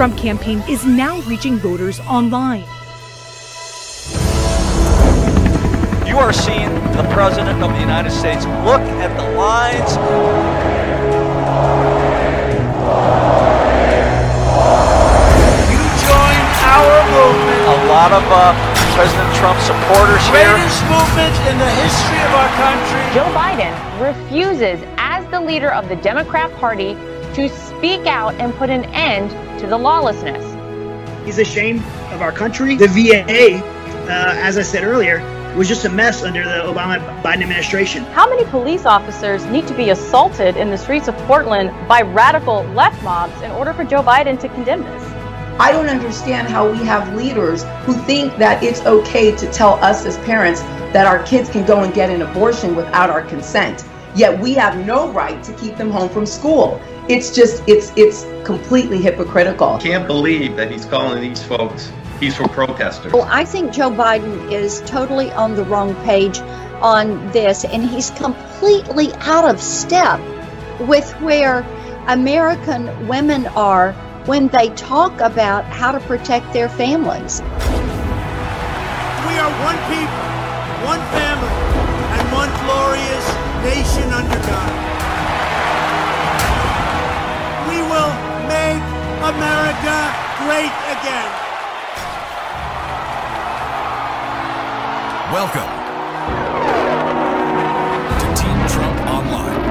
Trump campaign is now reaching voters online. You are seeing the President of the United States. Look at the lines. You join our movement. A lot of uh, President Trump supporters here. Greatest movement in the history of our country. Joe Biden refuses, as the leader of the Democrat Party, to speak out and put an end to the lawlessness. He's ashamed of our country. The VA, uh, as I said earlier, was just a mess under the Obama Biden administration. How many police officers need to be assaulted in the streets of Portland by radical left mobs in order for Joe Biden to condemn this? I don't understand how we have leaders who think that it's okay to tell us as parents that our kids can go and get an abortion without our consent. Yet we have no right to keep them home from school. It's just it's it's completely hypocritical. Can't believe that he's calling these folks peaceful protesters. Well, I think Joe Biden is totally on the wrong page on this, and he's completely out of step with where American women are when they talk about how to protect their families. We are one people, one family, and one glorious nation under God. We will make America great again. Welcome to Team Trump Online.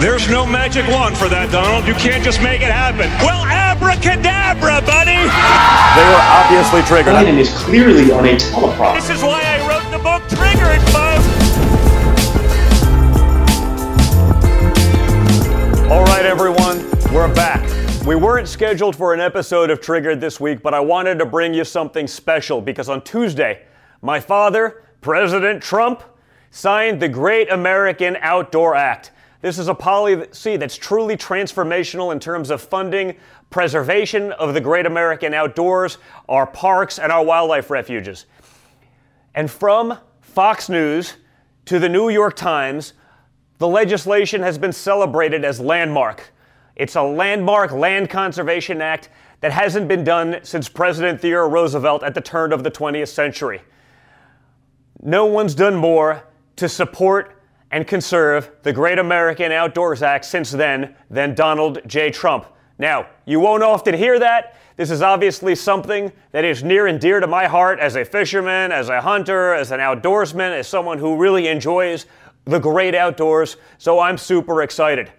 There's no magic wand for that, Donald. You can't just make it happen. Well, abracadabra, buddy. They were obviously triggered. Biden is clearly on a teleprompter. This is why I wrote the book Triggered, folks. All right, everyone, we're back. We weren't scheduled for an episode of Triggered this week, but I wanted to bring you something special because on Tuesday, my father, President Trump, signed the Great American Outdoor Act. This is a policy that's truly transformational in terms of funding preservation of the great American outdoors, our parks, and our wildlife refuges. And from Fox News to the New York Times, the legislation has been celebrated as landmark. It's a landmark land conservation act that hasn't been done since President Theodore Roosevelt at the turn of the 20th century. No one's done more to support and conserve the Great American Outdoors Act since then than Donald J. Trump. Now, you won't often hear that. This is obviously something that is near and dear to my heart as a fisherman, as a hunter, as an outdoorsman, as someone who really enjoys the great outdoors, so I'm super excited.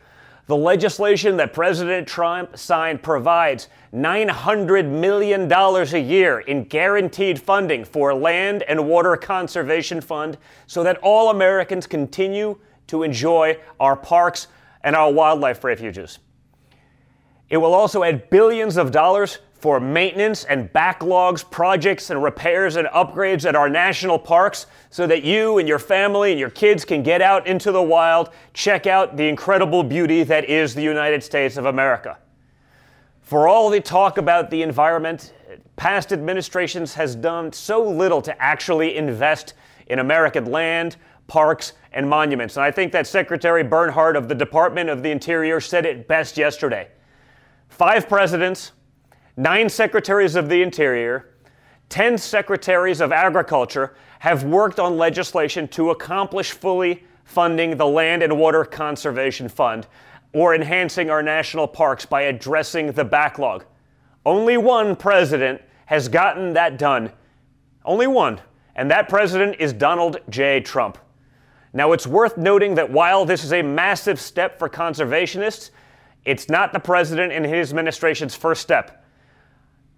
The legislation that President Trump signed provides $900 million a year in guaranteed funding for Land and Water Conservation Fund so that all Americans continue to enjoy our parks and our wildlife refuges. It will also add billions of dollars for maintenance and backlogs, projects and repairs and upgrades at our national parks so that you and your family and your kids can get out into the wild, check out the incredible beauty that is the United States of America. For all the talk about the environment, past administrations has done so little to actually invest in American land, parks, and monuments. And I think that Secretary Bernhardt of the Department of the Interior said it best yesterday. Five presidents, nine secretaries of the Interior, 10 secretaries of Agriculture have worked on legislation to accomplish fully funding the Land and Water Conservation Fund or enhancing our national parks by addressing the backlog. Only one president has gotten that done. Only one. And that president is Donald J. Trump. Now, it's worth noting that while this is a massive step for conservationists, it's not the president and his administration's first step.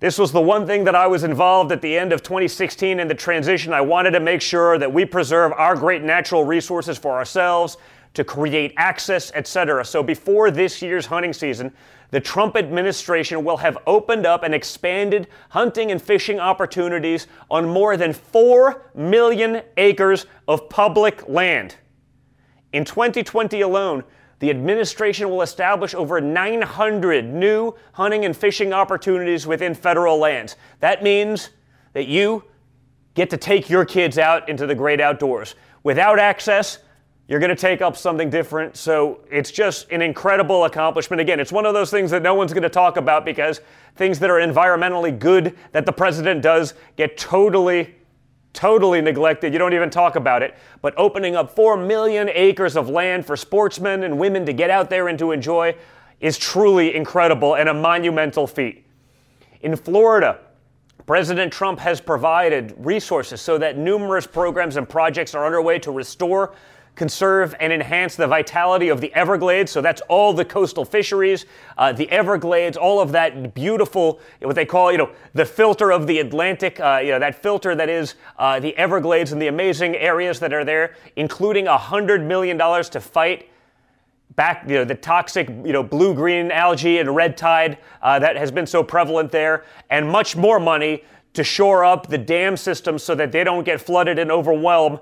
This was the one thing that I was involved at the end of 2016 in the transition. I wanted to make sure that we preserve our great natural resources for ourselves, to create access, etc. So before this year's hunting season, the Trump administration will have opened up and expanded hunting and fishing opportunities on more than 4 million acres of public land. In 2020 alone, the administration will establish over 900 new hunting and fishing opportunities within federal lands. That means that you get to take your kids out into the great outdoors. Without access, you're going to take up something different. So it's just an incredible accomplishment. Again, it's one of those things that no one's going to talk about because things that are environmentally good that the president does get totally totally neglected. You don't even talk about it. But opening up 4 million acres of land for sportsmen and women to get out there and to enjoy is truly incredible and a monumental feat. In Florida, President Trump has provided resources so that numerous programs and projects are underway to restore conserve and enhance the vitality of the Everglades. So that's all the coastal fisheries, uh, the Everglades, all of that beautiful, what they call, you know, the filter of the Atlantic, uh, you know, that filter that is uh, the Everglades and the amazing areas that are there, including $100 million to fight back you know the toxic you know blue green algae and red tide uh, that has been so prevalent there and much more money to shore up the dam system so that they don't get flooded and overwhelm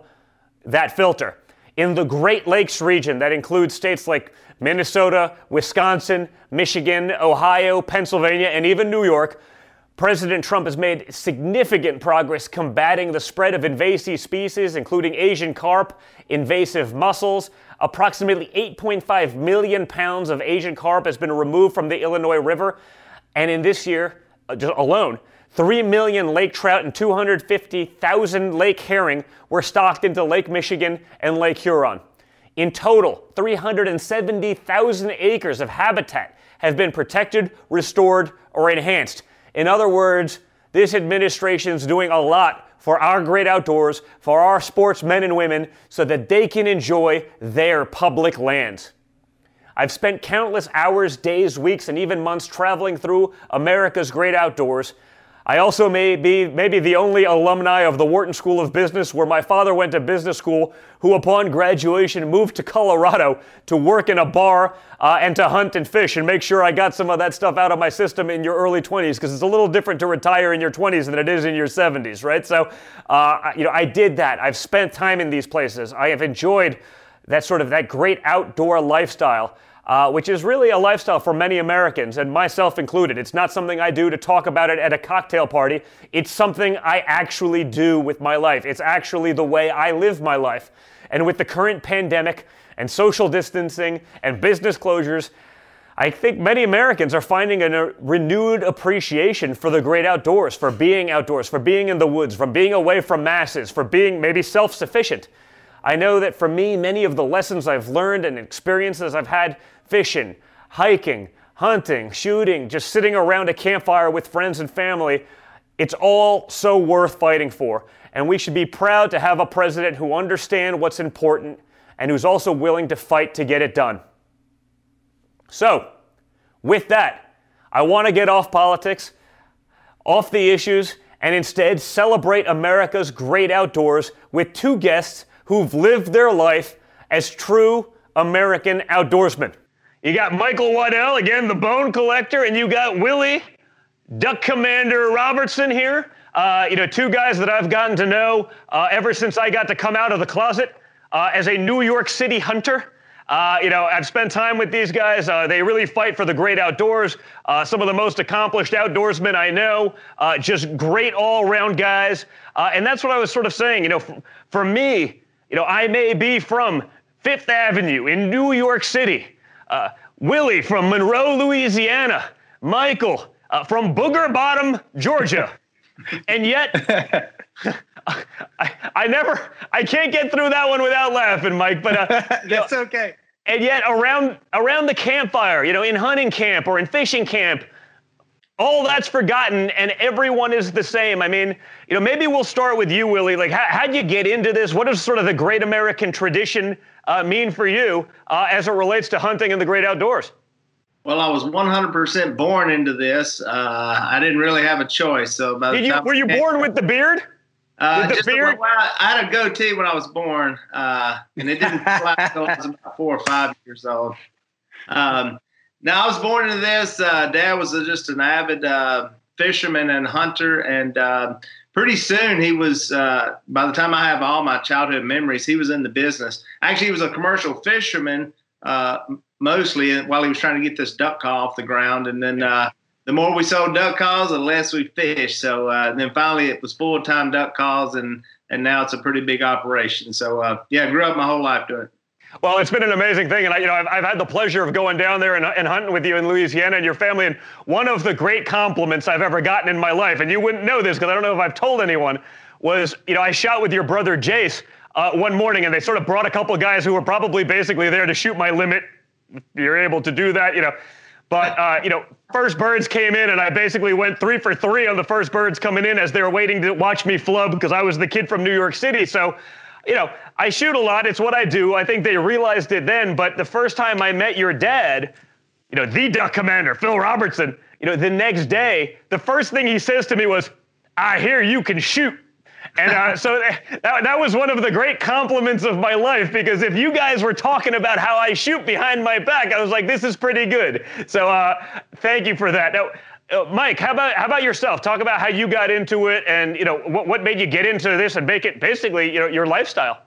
that filter in the Great Lakes region that includes states like Minnesota, Wisconsin, Michigan, Ohio, Pennsylvania, and even New York, President Trump has made significant progress combating the spread of invasive species, including Asian carp, invasive mussels. Approximately 8.5 million pounds of Asian carp has been removed from the Illinois River. And in this year uh, alone, 3 million lake trout and 250,000 lake herring were stocked into Lake Michigan and Lake Huron. In total, 370,000 acres of habitat have been protected, restored, or enhanced. In other words, this administration is doing a lot for our great outdoors, for our sportsmen and women, so that they can enjoy their public lands. I've spent countless hours, days, weeks, and even months traveling through America's great outdoors I also may be maybe the only alumni of the Wharton School of Business where my father went to business school, who upon graduation moved to Colorado to work in a bar uh, and to hunt and fish and make sure I got some of that stuff out of my system in your early 20s because it's a little different to retire in your 20s than it is in your 70s, right? So, uh, you know, I did that. I've spent time in these places. I have enjoyed that sort of that great outdoor lifestyle uh, which is really a lifestyle for many Americans, and myself included. It's not something I do to talk about it at a cocktail party. It's something I actually do with my life. It's actually the way I live my life. And with the current pandemic and social distancing and business closures, I think many Americans are finding a renewed appreciation for the great outdoors, for being outdoors, for being in the woods, for being away from masses, for being maybe self sufficient. I know that for me, many of the lessons I've learned and experiences I've had fishing, hiking, hunting, shooting, just sitting around a campfire with friends and family, it's all so worth fighting for. And we should be proud to have a president who understands what's important and who's also willing to fight to get it done. So, with that, I want to get off politics, off the issues, and instead celebrate America's great outdoors with two guests who've lived their life as true American outdoorsmen. You got Michael Waddell, again, the bone collector, and you got Willie, Duck Commander Robertson here. Uh, you know, two guys that I've gotten to know uh, ever since I got to come out of the closet uh, as a New York City hunter. Uh, you know, I've spent time with these guys. Uh, they really fight for the great outdoors. Uh, some of the most accomplished outdoorsmen I know. just great all-around guys. and that's what I was sort of saying. You know, for me, you know, I may be from Fifth Avenue in New York City. Uh, Willie from Monroe, Louisiana. Michael uh, from Booger Bottom, Georgia. and yet, I, I, never, I can't get through that one without laughing, Mike. But uh, that's know, okay. And yet, around around the campfire, you know, in hunting camp or in fishing camp, all that's forgotten and everyone is the same. I mean, you know, maybe we'll start with you, Willie. Like, how, how'd you get into this? What does sort of the great American tradition uh, mean for you uh, as it relates to hunting and the great outdoors? Well, I was 100% born into this. Uh, I didn't really have a choice. So, by you, were you born with the beard? Uh, the beard? I had a goatee when I was born, uh, and it didn't fly until I was about four or five years old. Um, now I was born into this. Uh, Dad was just an avid uh, fisherman and hunter, and uh, pretty soon he was. Uh, by the time I have all my childhood memories, he was in the business. Actually, he was a commercial fisherman uh, mostly while he was trying to get this duck call off the ground. And then uh, the more we sold duck calls, the less we fished. So then finally it was full time duck calls, and and now it's a pretty big operation. So yeah, I grew up my whole life doing it. Well, it's been an amazing thing, and I, you know, I've, I've had the pleasure of going down there and, and, hunting with you in Louisiana and your family. And one of the great compliments I've ever gotten in my life, and you wouldn't know this because I don't know if I've told anyone, was you know I shot with your brother Jace uh, one morning, and they sort of brought a couple guys who were probably basically there to shoot my limit. You're able to do that, you know. But uh, you know, first birds came in, and I basically went three for three on the first birds coming in as they were waiting to watch me flub because I was the kid from New York City. So, you know, I shoot a lot. It's what I do. I think they realized it then. But the first time I met your dad, you know, the duck commander, Phil Robertson, you know, the next day, the first thing he says to me was, "I hear you can shoot." And uh, so that, that was one of the great compliments of my life because if you guys were talking about how I shoot behind my back, I was like, this is pretty good. So uh, thank you for that. Now, uh, Mike, how about how about yourself? Talk about how you got into it, and you know what what made you get into this and make it basically you know your lifestyle.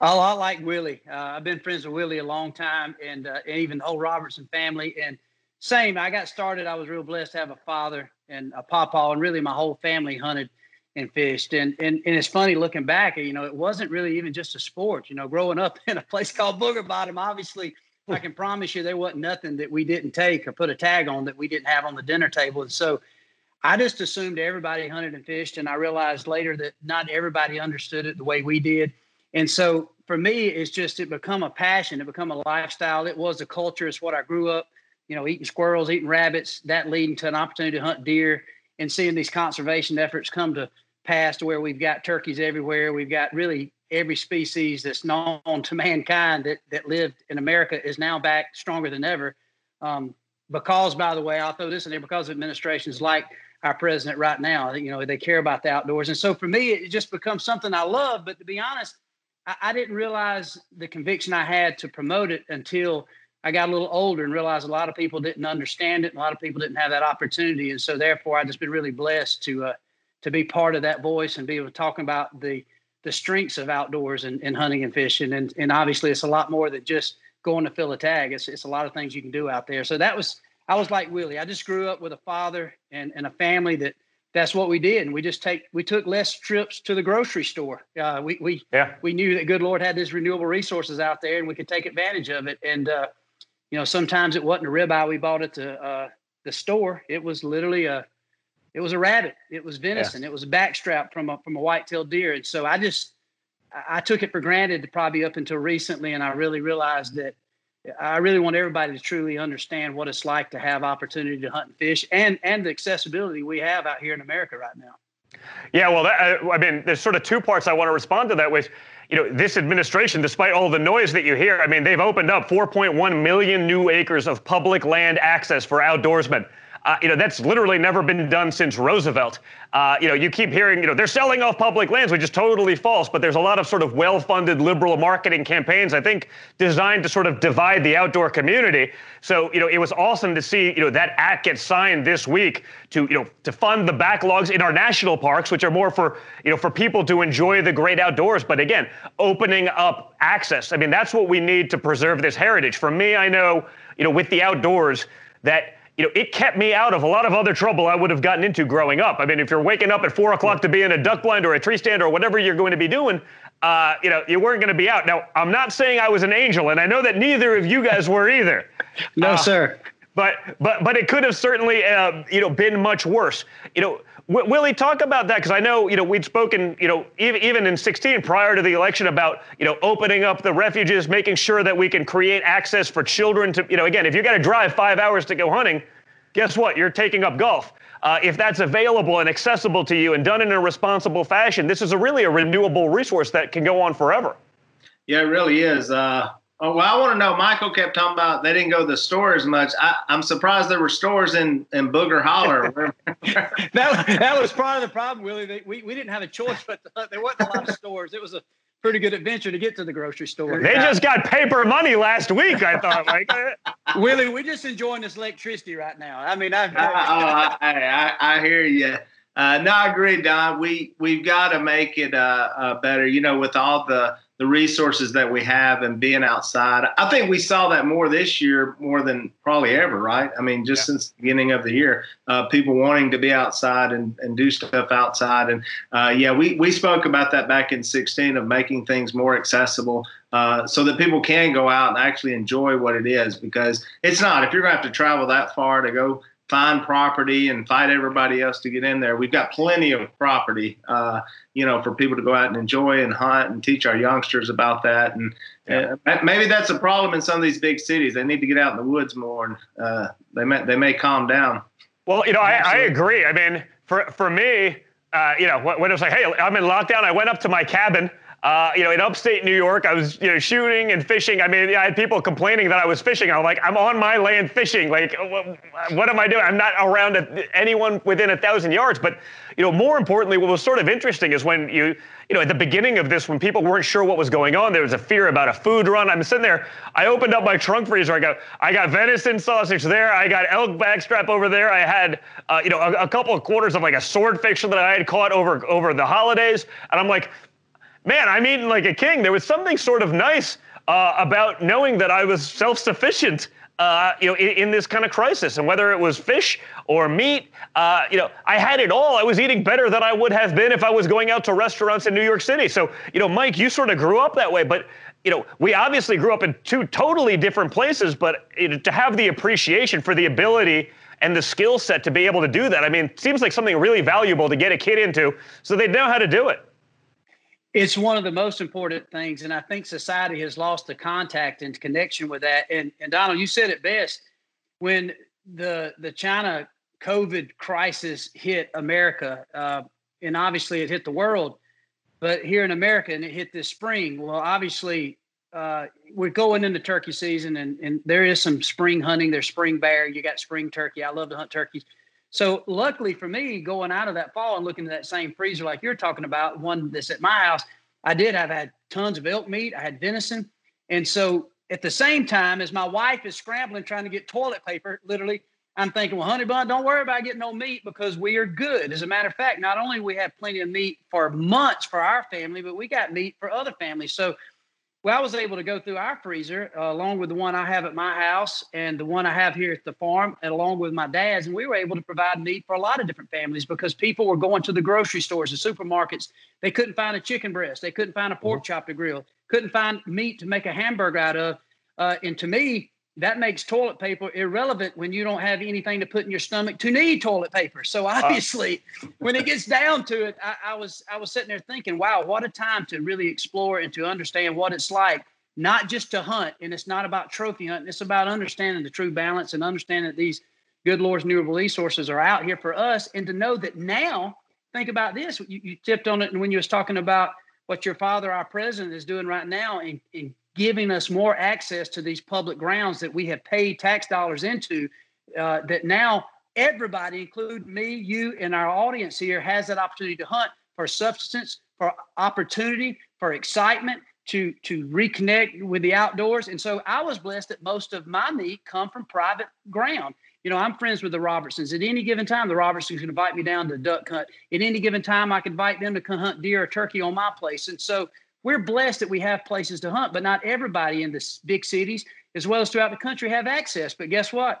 A lot like Willie. Uh, I've been friends with Willie a long time, and, uh, and even the whole Robertson family. And same, I got started. I was real blessed to have a father and a papa, and really my whole family hunted and fished. And, and and it's funny looking back, you know, it wasn't really even just a sport. You know, growing up in a place called Booger Bottom, obviously, I can promise you there wasn't nothing that we didn't take or put a tag on that we didn't have on the dinner table. And so I just assumed everybody hunted and fished, and I realized later that not everybody understood it the way we did. And so for me, it's just it become a passion, it become a lifestyle. It was a culture. It's what I grew up, you know, eating squirrels, eating rabbits, that leading to an opportunity to hunt deer and seeing these conservation efforts come to pass to where we've got turkeys everywhere. We've got really every species that's known to mankind that that lived in America is now back stronger than ever. Um, because, by the way, I'll throw this in there because administrations like our president right now, you know, they care about the outdoors. And so for me, it just becomes something I love. But to be honest, I, I didn't realize the conviction I had to promote it until I got a little older and realized a lot of people didn't understand it. And a lot of people didn't have that opportunity. And so therefore I've just been really blessed to uh, to be part of that voice and be able to talk about the the strengths of outdoors and, and hunting and fishing. And and obviously it's a lot more than just going to fill a tag. It's it's a lot of things you can do out there. So that was I was like Willie. I just grew up with a father and, and a family that that's what we did. And we just take we took less trips to the grocery store. Uh, we we yeah. we knew that good Lord had these renewable resources out there, and we could take advantage of it. And uh, you know, sometimes it wasn't a ribeye we bought at the uh, the store. It was literally a it was a rabbit. It was venison. Yeah. It was a backstrap from a from a white-tailed deer. And so I just I took it for granted probably up until recently, and I really realized that I really want everybody to truly understand what it's like to have opportunity to hunt and fish, and and the accessibility we have out here in America right now. Yeah, well, that, uh, I mean, there's sort of two parts I want to respond to that. With you know, this administration, despite all the noise that you hear, I mean, they've opened up 4.1 million new acres of public land access for outdoorsmen. Uh, you know, that's literally never been done since Roosevelt. Uh, you know, you keep hearing, you know, they're selling off public lands, which is totally false, but there's a lot of sort of well funded liberal marketing campaigns, I think, designed to sort of divide the outdoor community. So, you know, it was awesome to see, you know, that act get signed this week to, you know, to fund the backlogs in our national parks, which are more for, you know, for people to enjoy the great outdoors. But again, opening up access. I mean, that's what we need to preserve this heritage. For me, I know, you know, with the outdoors, that you know, it kept me out of a lot of other trouble I would have gotten into growing up. I mean, if you're waking up at four o'clock to be in a duck blind or a tree stand or whatever you're going to be doing, uh, you know, you weren't going to be out. Now, I'm not saying I was an angel, and I know that neither of you guys were either. no, uh, sir. But but but it could have certainly uh, you know been much worse. You know, w- Willie, talk about that because I know you know we'd spoken you know even even in 16 prior to the election about you know opening up the refuges, making sure that we can create access for children to you know again if you got to drive five hours to go hunting, guess what? You're taking up golf. Uh, if that's available and accessible to you and done in a responsible fashion, this is a really a renewable resource that can go on forever. Yeah, it really is. Uh, Oh, well, I want to know. Michael kept talking about they didn't go to the store as much. I, am surprised there were stores in, in Booger Holler. that, that was part of the problem, Willie. They, we, we didn't have a choice, but there wasn't a lot of stores. It was a pretty good adventure to get to the grocery store. They just got paper money last week. I thought, like Willie, we're just enjoying this electricity right now. I mean, I, oh, I, I, I hear you. Uh, no, I agree, Don. We we've got to make it uh, uh, better. You know, with all the the resources that we have and being outside. I think we saw that more this year, more than probably ever, right? I mean, just yeah. since the beginning of the year, uh, people wanting to be outside and, and do stuff outside. And uh, yeah, we, we spoke about that back in 16 of making things more accessible uh, so that people can go out and actually enjoy what it is because it's not, if you're going to have to travel that far to go find property and fight everybody else to get in there. We've got plenty of property, uh, you know, for people to go out and enjoy and hunt and teach our youngsters about that. And yeah. maybe that's a problem in some of these big cities. They need to get out in the woods more, and uh, they may they may calm down. Well, you know, I, I agree. I mean, for for me, uh, you know, when it was like, hey, I'm in lockdown, I went up to my cabin uh, you know, in upstate New York, I was, you know, shooting and fishing. I mean, I had people complaining that I was fishing. I'm like, I'm on my land fishing. Like, what, what am I doing? I'm not around anyone within a thousand yards. But, you know, more importantly, what was sort of interesting is when you, you know, at the beginning of this, when people weren't sure what was going on, there was a fear about a food run. I'm sitting there. I opened up my trunk freezer. I got, I got venison sausage there. I got elk backstrap over there. I had, uh, you know, a, a couple of quarters of like a swordfish that I had caught over over the holidays. And I'm like, man, I'm eating like a king. There was something sort of nice uh, about knowing that I was self-sufficient. Uh, you know, in, in, this kind of crisis, and whether it was fish or meat, uh, you know, I had it all. I was eating better than I would have been if I was going out to restaurants in New York City. So, you know, Mike, you sort of grew up that way, but you know, we obviously grew up in two totally different places. But you know, to have the appreciation for the ability and the skill set to be able to do that, I mean, seems like something really valuable to get a kid into, so they know how to do it. It's one of the most important things, and I think society has lost the contact and connection with that. And, and Donald, you said it best when the the China COVID crisis hit America, uh, and obviously it hit the world, but here in America, and it hit this spring. Well, obviously uh, we're going into turkey season, and, and there is some spring hunting. There's spring bear. You got spring turkey. I love to hunt turkeys. So luckily for me, going out of that fall and looking at that same freezer like you're talking about, one that's at my house, I did have had tons of elk meat. I had venison. And so at the same time as my wife is scrambling trying to get toilet paper, literally, I'm thinking, well, honey bun, don't worry about getting no meat because we are good. As a matter of fact, not only we have plenty of meat for months for our family, but we got meat for other families. So well, I was able to go through our freezer uh, along with the one I have at my house and the one I have here at the farm, and along with my dad's, and we were able to provide meat for a lot of different families because people were going to the grocery stores, the supermarkets. They couldn't find a chicken breast, they couldn't find a pork mm-hmm. chop to grill, couldn't find meat to make a hamburger out of. Uh, and to me, that makes toilet paper irrelevant when you don't have anything to put in your stomach to need toilet paper. So uh, obviously, uh, when it gets down to it, I, I, was I was sitting there thinking, wow, what a time to really explore and to understand what it's like, not just to hunt, and it's not about trophy hunting. It's about understanding the true balance and understanding that these good Lord's renewable resources are out here for us, and to know that now. Think about this. You, you tipped on it And when you was talking about what your father, our president, is doing right now in, in giving us more access to these public grounds that we have paid tax dollars into uh, that now everybody including me you and our audience here has that opportunity to hunt for substance for opportunity for excitement to to reconnect with the outdoors. And so i was blessed that most of my meat come from private ground. You know i'm friends with the robertsons. At any given time the robertsons can invite me down to duck hunt. At any given time i can invite them to come hunt deer or turkey on my place. And so we're blessed that we have places to hunt, but not everybody in the big cities, as well as throughout the country, have access. But guess what?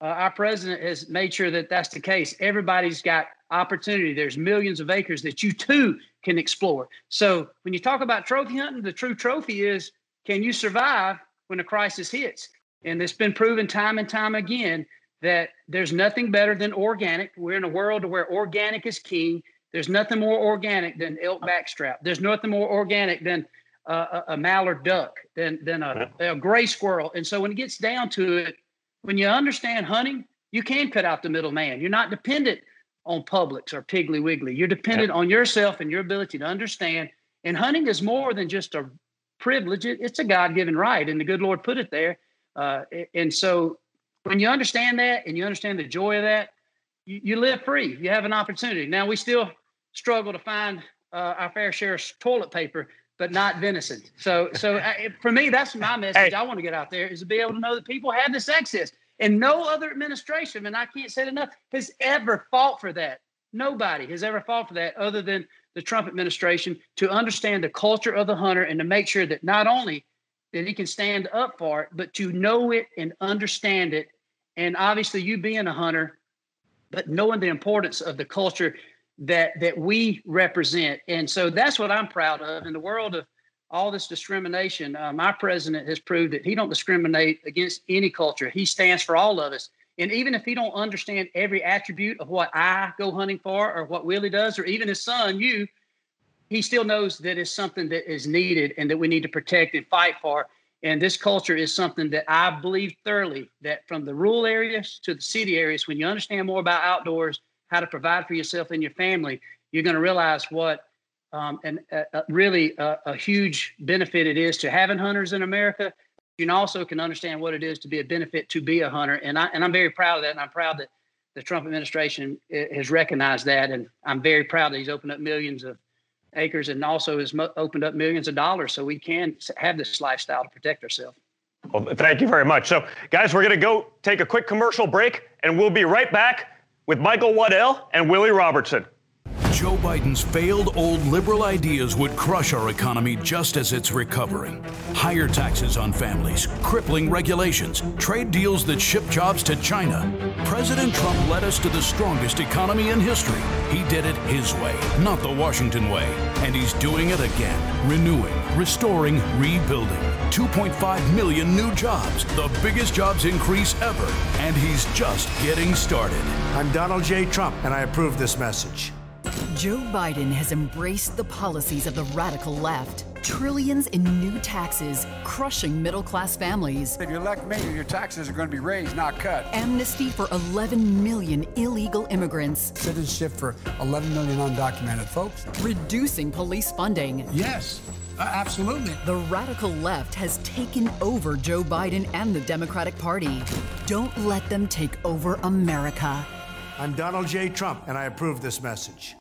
Uh, our president has made sure that that's the case. Everybody's got opportunity. There's millions of acres that you too can explore. So when you talk about trophy hunting, the true trophy is can you survive when a crisis hits? And it's been proven time and time again that there's nothing better than organic. We're in a world where organic is king. There's nothing more organic than elk backstrap. There's nothing more organic than uh, a, a, mallard duck, than than a, a gray squirrel. And so when it gets down to it, when you understand hunting, you can cut out the middleman. You're not dependent on Publix or Piggly Wiggly. You're dependent on yourself and your ability to understand. And hunting is more than just a privilege; it, it's a God-given right, and the good Lord put it there. Uh, and so, when you understand that and you understand the joy of that, you, you live free. You have an opportunity. Now we still struggle to find uh, our fair share of toilet paper, but not venison. So, so uh, for me, that's my message. Hey. I want to get out there is to be able to know that people have this access, and no other administration, and I can't say it enough, has ever fought for that. Nobody has ever fought for that other than the Trump administration to understand the culture of the hunter and to make sure that not only that he can stand up for it, but to know it and understand it. And obviously, you being a hunter, but knowing the importance of the culture that that we represent. And so that's what I'm proud of in the world of all this discrimination. Uh, my president has proved that he don't discriminate against any culture. He stands for all of us. And even if he don't understand every attribute of what I go hunting for or what Willie does, or even his son, you, he still knows that it's something that is needed and that we need to protect and fight for. And this culture is something that I believe thoroughly that from the rural areas to the city areas, when you understand more about outdoors, how to provide for yourself and your family, you're going to realize what um, and uh, really uh, a huge benefit it is to having hunters in America. You also can understand what it is to be a benefit to be a hunter, and I and I'm very proud of that, and I'm proud that the Trump administration uh, has recognized that, and I'm very proud that he's opened up millions of acres and also has mo- opened up millions of dollars so we can have this lifestyle to protect ourselves. Well, thank you very much. So, guys, we're going to go take a quick commercial break, and we'll be right back with Michael Waddell and Willie Robertson. Joe Biden's failed old liberal ideas would crush our economy just as it's recovering. Higher taxes on families, crippling regulations, trade deals that ship jobs to China. President Trump led us to the strongest economy in history. He did it his way, not the Washington way. And he's doing it again, renewing, restoring, rebuilding. 2.5 million new jobs, the biggest jobs increase ever. And he's just getting started. I'm Donald J. Trump, and I approve this message. Joe Biden has embraced the policies of the radical left. Trillions in new taxes, crushing middle class families. If you elect me, your taxes are going to be raised, not cut. Amnesty for 11 million illegal immigrants. Citizenship for 11 million undocumented folks. Reducing police funding. Yes. Uh, absolutely. The radical left has taken over Joe Biden and the Democratic Party. Don't let them take over America. I'm Donald J. Trump, and I approve this message.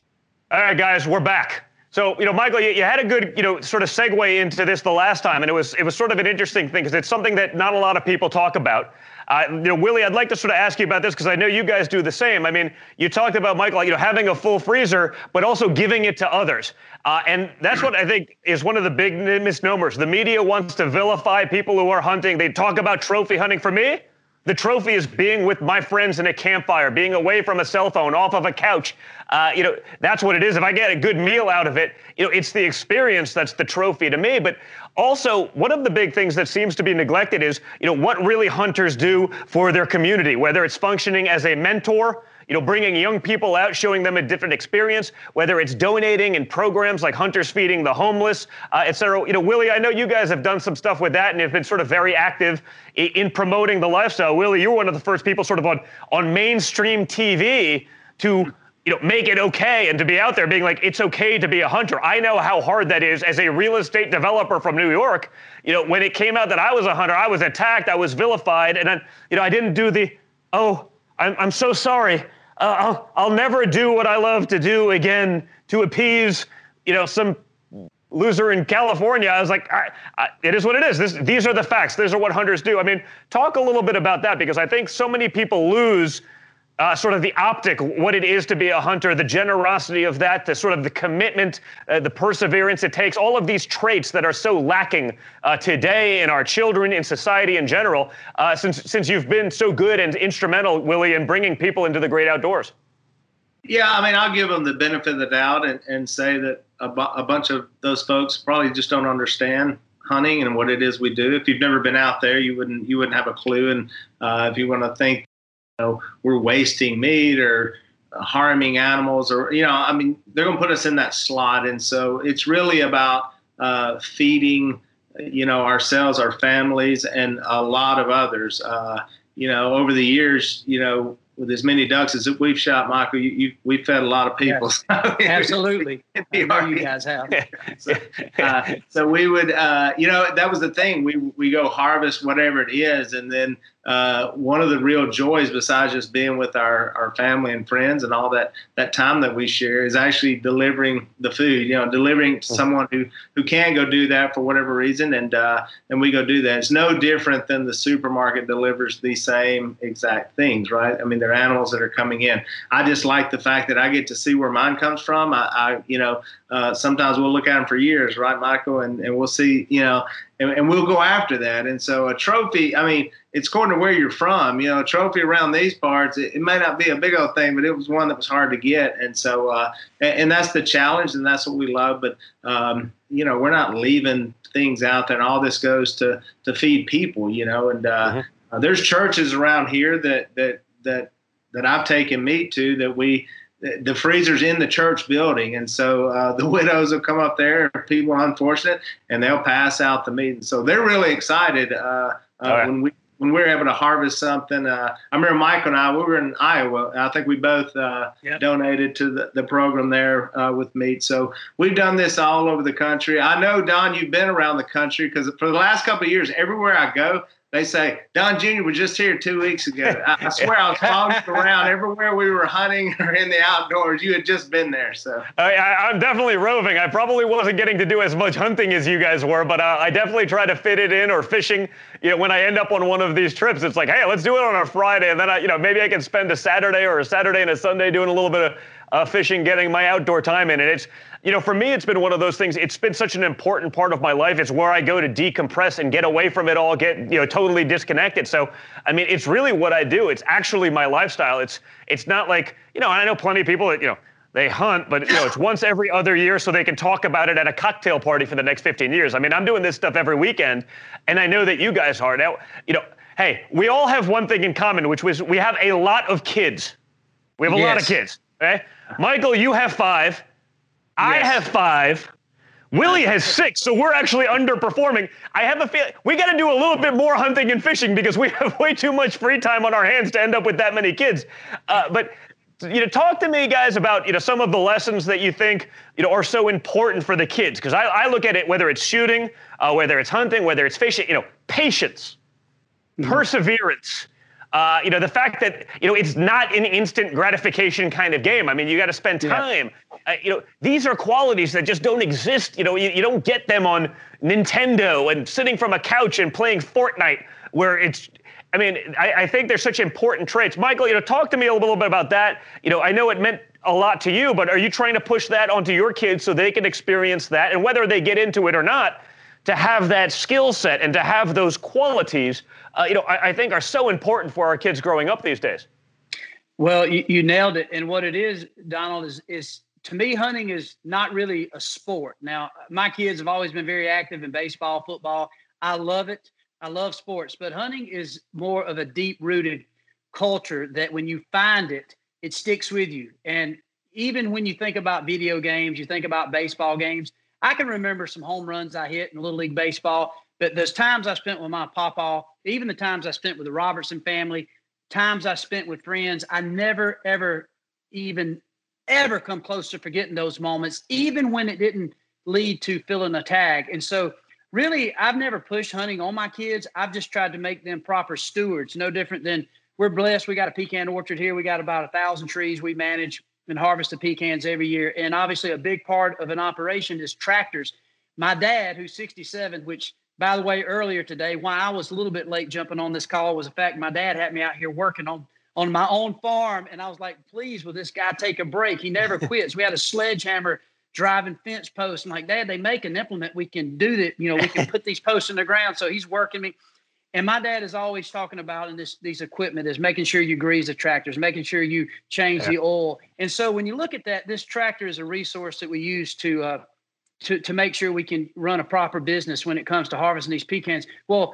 All right, guys, we're back. So, you know, Michael, you, you, had a good, you know, sort of segue into this the last time, and it was it was sort of an interesting thing because it's something that not a lot of people talk about. Uh, you know, Willie, I'd like to sort of ask you about this because I know you guys do the same. I mean, you talked about Michael, you know, having a full freezer, but also giving it to others, uh, and that's what I think is one of the big misnomers. The media wants to vilify people who are hunting. They talk about trophy hunting. For me, the trophy is being with my friends in a campfire, being away from a cell phone, off of a couch. Uh, you know, that's what it is. If I get a good meal out of it, you know, it's the experience that's the trophy to me. But also, one of the big things that seems to be neglected is, you know, what really hunters do for their community, whether it's functioning as a mentor you know, bringing young people out, showing them a different experience, whether it's donating in programs like Hunters Feeding the Homeless, uh, et cetera. You know, Willie, I know you guys have done some stuff with that and have been sort of very active in, in promoting the lifestyle. Willie, you were one of the first people sort of on, on mainstream TV to you know, make it okay and to be out there being like, it's okay to be a hunter. I know how hard that is as a real estate developer from New York. You know, when it came out that I was a hunter, I was attacked, I was vilified, and then, you know, I didn't do the, oh, I'm, I'm so sorry. Uh, I'll, I'll never do what I love to do again to appease, you know, some loser in California. I was like, I, I, it is what it is. This, these are the facts. These are what hunters do. I mean, talk a little bit about that because I think so many people lose uh, sort of the optic, what it is to be a hunter, the generosity of that, the sort of the commitment, uh, the perseverance it takes, all of these traits that are so lacking uh, today in our children, in society in general, uh, since, since you've been so good and instrumental, Willie, in bringing people into the great outdoors. Yeah, I mean, I'll give them the benefit of the doubt and, and say that a, bu- a bunch of those folks probably just don't understand hunting and what it is we do. If you've never been out there, you wouldn't you wouldn't have a clue. And uh, if you want to think know, we're wasting meat or harming animals or you know i mean they're going to put us in that slot. And so it's really about uh, feeding you know ourselves our families and a lot of others. Uh, you know over the years you know with as many ducks as we've shot michael you, you we've fed a lot of people. Yes, absolutely. I know you guys have. So, uh, so we would uh, you know that was the thing. We we go harvest whatever it is and then uh, one of the real joys, besides just being with our, our family and friends and all that that time that we share, is actually delivering the food. You know, delivering to someone who who can go do that for whatever reason, and uh, and we go do that. It's no different than the supermarket delivers the same exact things, right? I mean, they're animals that are coming in. I just like the fact that I get to see where mine comes from. I, I you know, uh, sometimes we'll look at them for years, right, Michael, and and we'll see, you know, and, and we'll go after that. And so a trophy, I mean it's according to where you're from. You know, a trophy around these parts, it, it, may not be a big old thing, but it was one that was hard to get. And so, uh, and, and, that's the challenge, and that's what we love. But um, you know, we're not leaving things out there, and all this goes to to feed people. You know, and uh, mm-hmm. uh, there's churches around here that that that that I've taken meat to that we the freezer's in the church building, and so uh, the widows will come up there, people unfortunate, and they'll pass out the meat. And so they're really excited uh, uh, right. when we when we were able to harvest something. Uh, I remember Mike and I, we were in Iowa. I think we both uh, yep. donated to the, the program there uh, with meat. So we've done this all over the country. I know, Don, you've been around the country because for the last couple of years, everywhere I go, they say Don Jr. was just here two weeks ago. I, swear I was following around everywhere we were hunting or in the outdoors. You had just been there, so I, am definitely roving. I probably wasn't getting to do as much hunting as you guys were, but uh, I definitely try to fit it in or fishing. You know, when I end up on one of these trips, it's like, hey, let's do it on a Friday, and then I, you know, maybe I can spend a Saturday or a Saturday and a Sunday doing a little bit of uh, fishing, getting my outdoor time in. And it's, you know, for me, it's been one of those things. It's been such an important part of my life. It's where I go to decompress and get away from it all, get, you know, totally disconnected. So, I mean, it's really what I do. It's actually my lifestyle. It's, it's not like, you know, I know plenty of people that, you know, they hunt, but you know, it's once every other year so they can talk about it at a cocktail party for the next 15 years. I mean, I'm doing this stuff every weekend, and I know that you guys are. Now, you know, hey, we all have one thing in common, which was we have a lot of kids. We have a yes. lot of kids. Okay? Michael, you have five. I have five. Willie has six, so we're actually underperforming. I have a feeling we got to do a little bit more hunting and fishing because we have way too much free time on our hands to end up with that many kids. Uh, but you know, talk to me, guys, about you know some of the lessons that you think you know are so important for the kids. Because I, I, look at it whether it's shooting, uh, whether it's hunting, whether it's fishing. You know, patience, mm-hmm. perseverance, uh, you know, the fact that you know it's not an instant gratification kind of game. I mean, you got to spend time. Yeah. Uh, you know, these are qualities that just don't exist. You know, you, you don't get them on Nintendo and sitting from a couch and playing Fortnite, where it's. I mean, I, I think they're such important traits. Michael, you know, talk to me a little bit about that. You know, I know it meant a lot to you, but are you trying to push that onto your kids so they can experience that, and whether they get into it or not? to have that skill set and to have those qualities, uh, you know, I, I, think are so important for our kids growing up these days. Well, you, you nailed it. And what it is, Donald, is is to me, hunting is not really a sport. Now, my kids have always been very active in baseball, football. I love it. I love sports, but hunting is more of a deep rooted culture that when you find it, it sticks with you. And even when you think about video games, you think about baseball games, I can remember some home runs I hit in Little League Baseball, but those times I spent with my papa, even the times I spent with the Robertson family, times I spent with friends, I never, ever even ever come close to forgetting those moments, even when it didn't lead to filling a tag. And so, really, I've never pushed hunting on my kids. I've just tried to make them proper stewards, no different than we're blessed. We got a pecan orchard here. We got about a thousand trees we manage and harvest the pecans every year. And obviously, a big part of an operation is tractors. My dad, who's 67, which by the way, earlier today, why I was a little bit late jumping on this call was the fact my dad had me out here working on on my own farm, and I was like, please, will this guy take a break? He never quits. we had a sledgehammer driving fence posts, and like, Dad, they make an implement we can do that. You know, we can put these posts in the ground. So he's working me. And my dad is always talking about in this these equipment is making sure you grease the tractors, making sure you change yeah. the oil. And so when you look at that, this tractor is a resource that we use to uh, to to make sure we can run a proper business when it comes to harvesting these pecans. Well,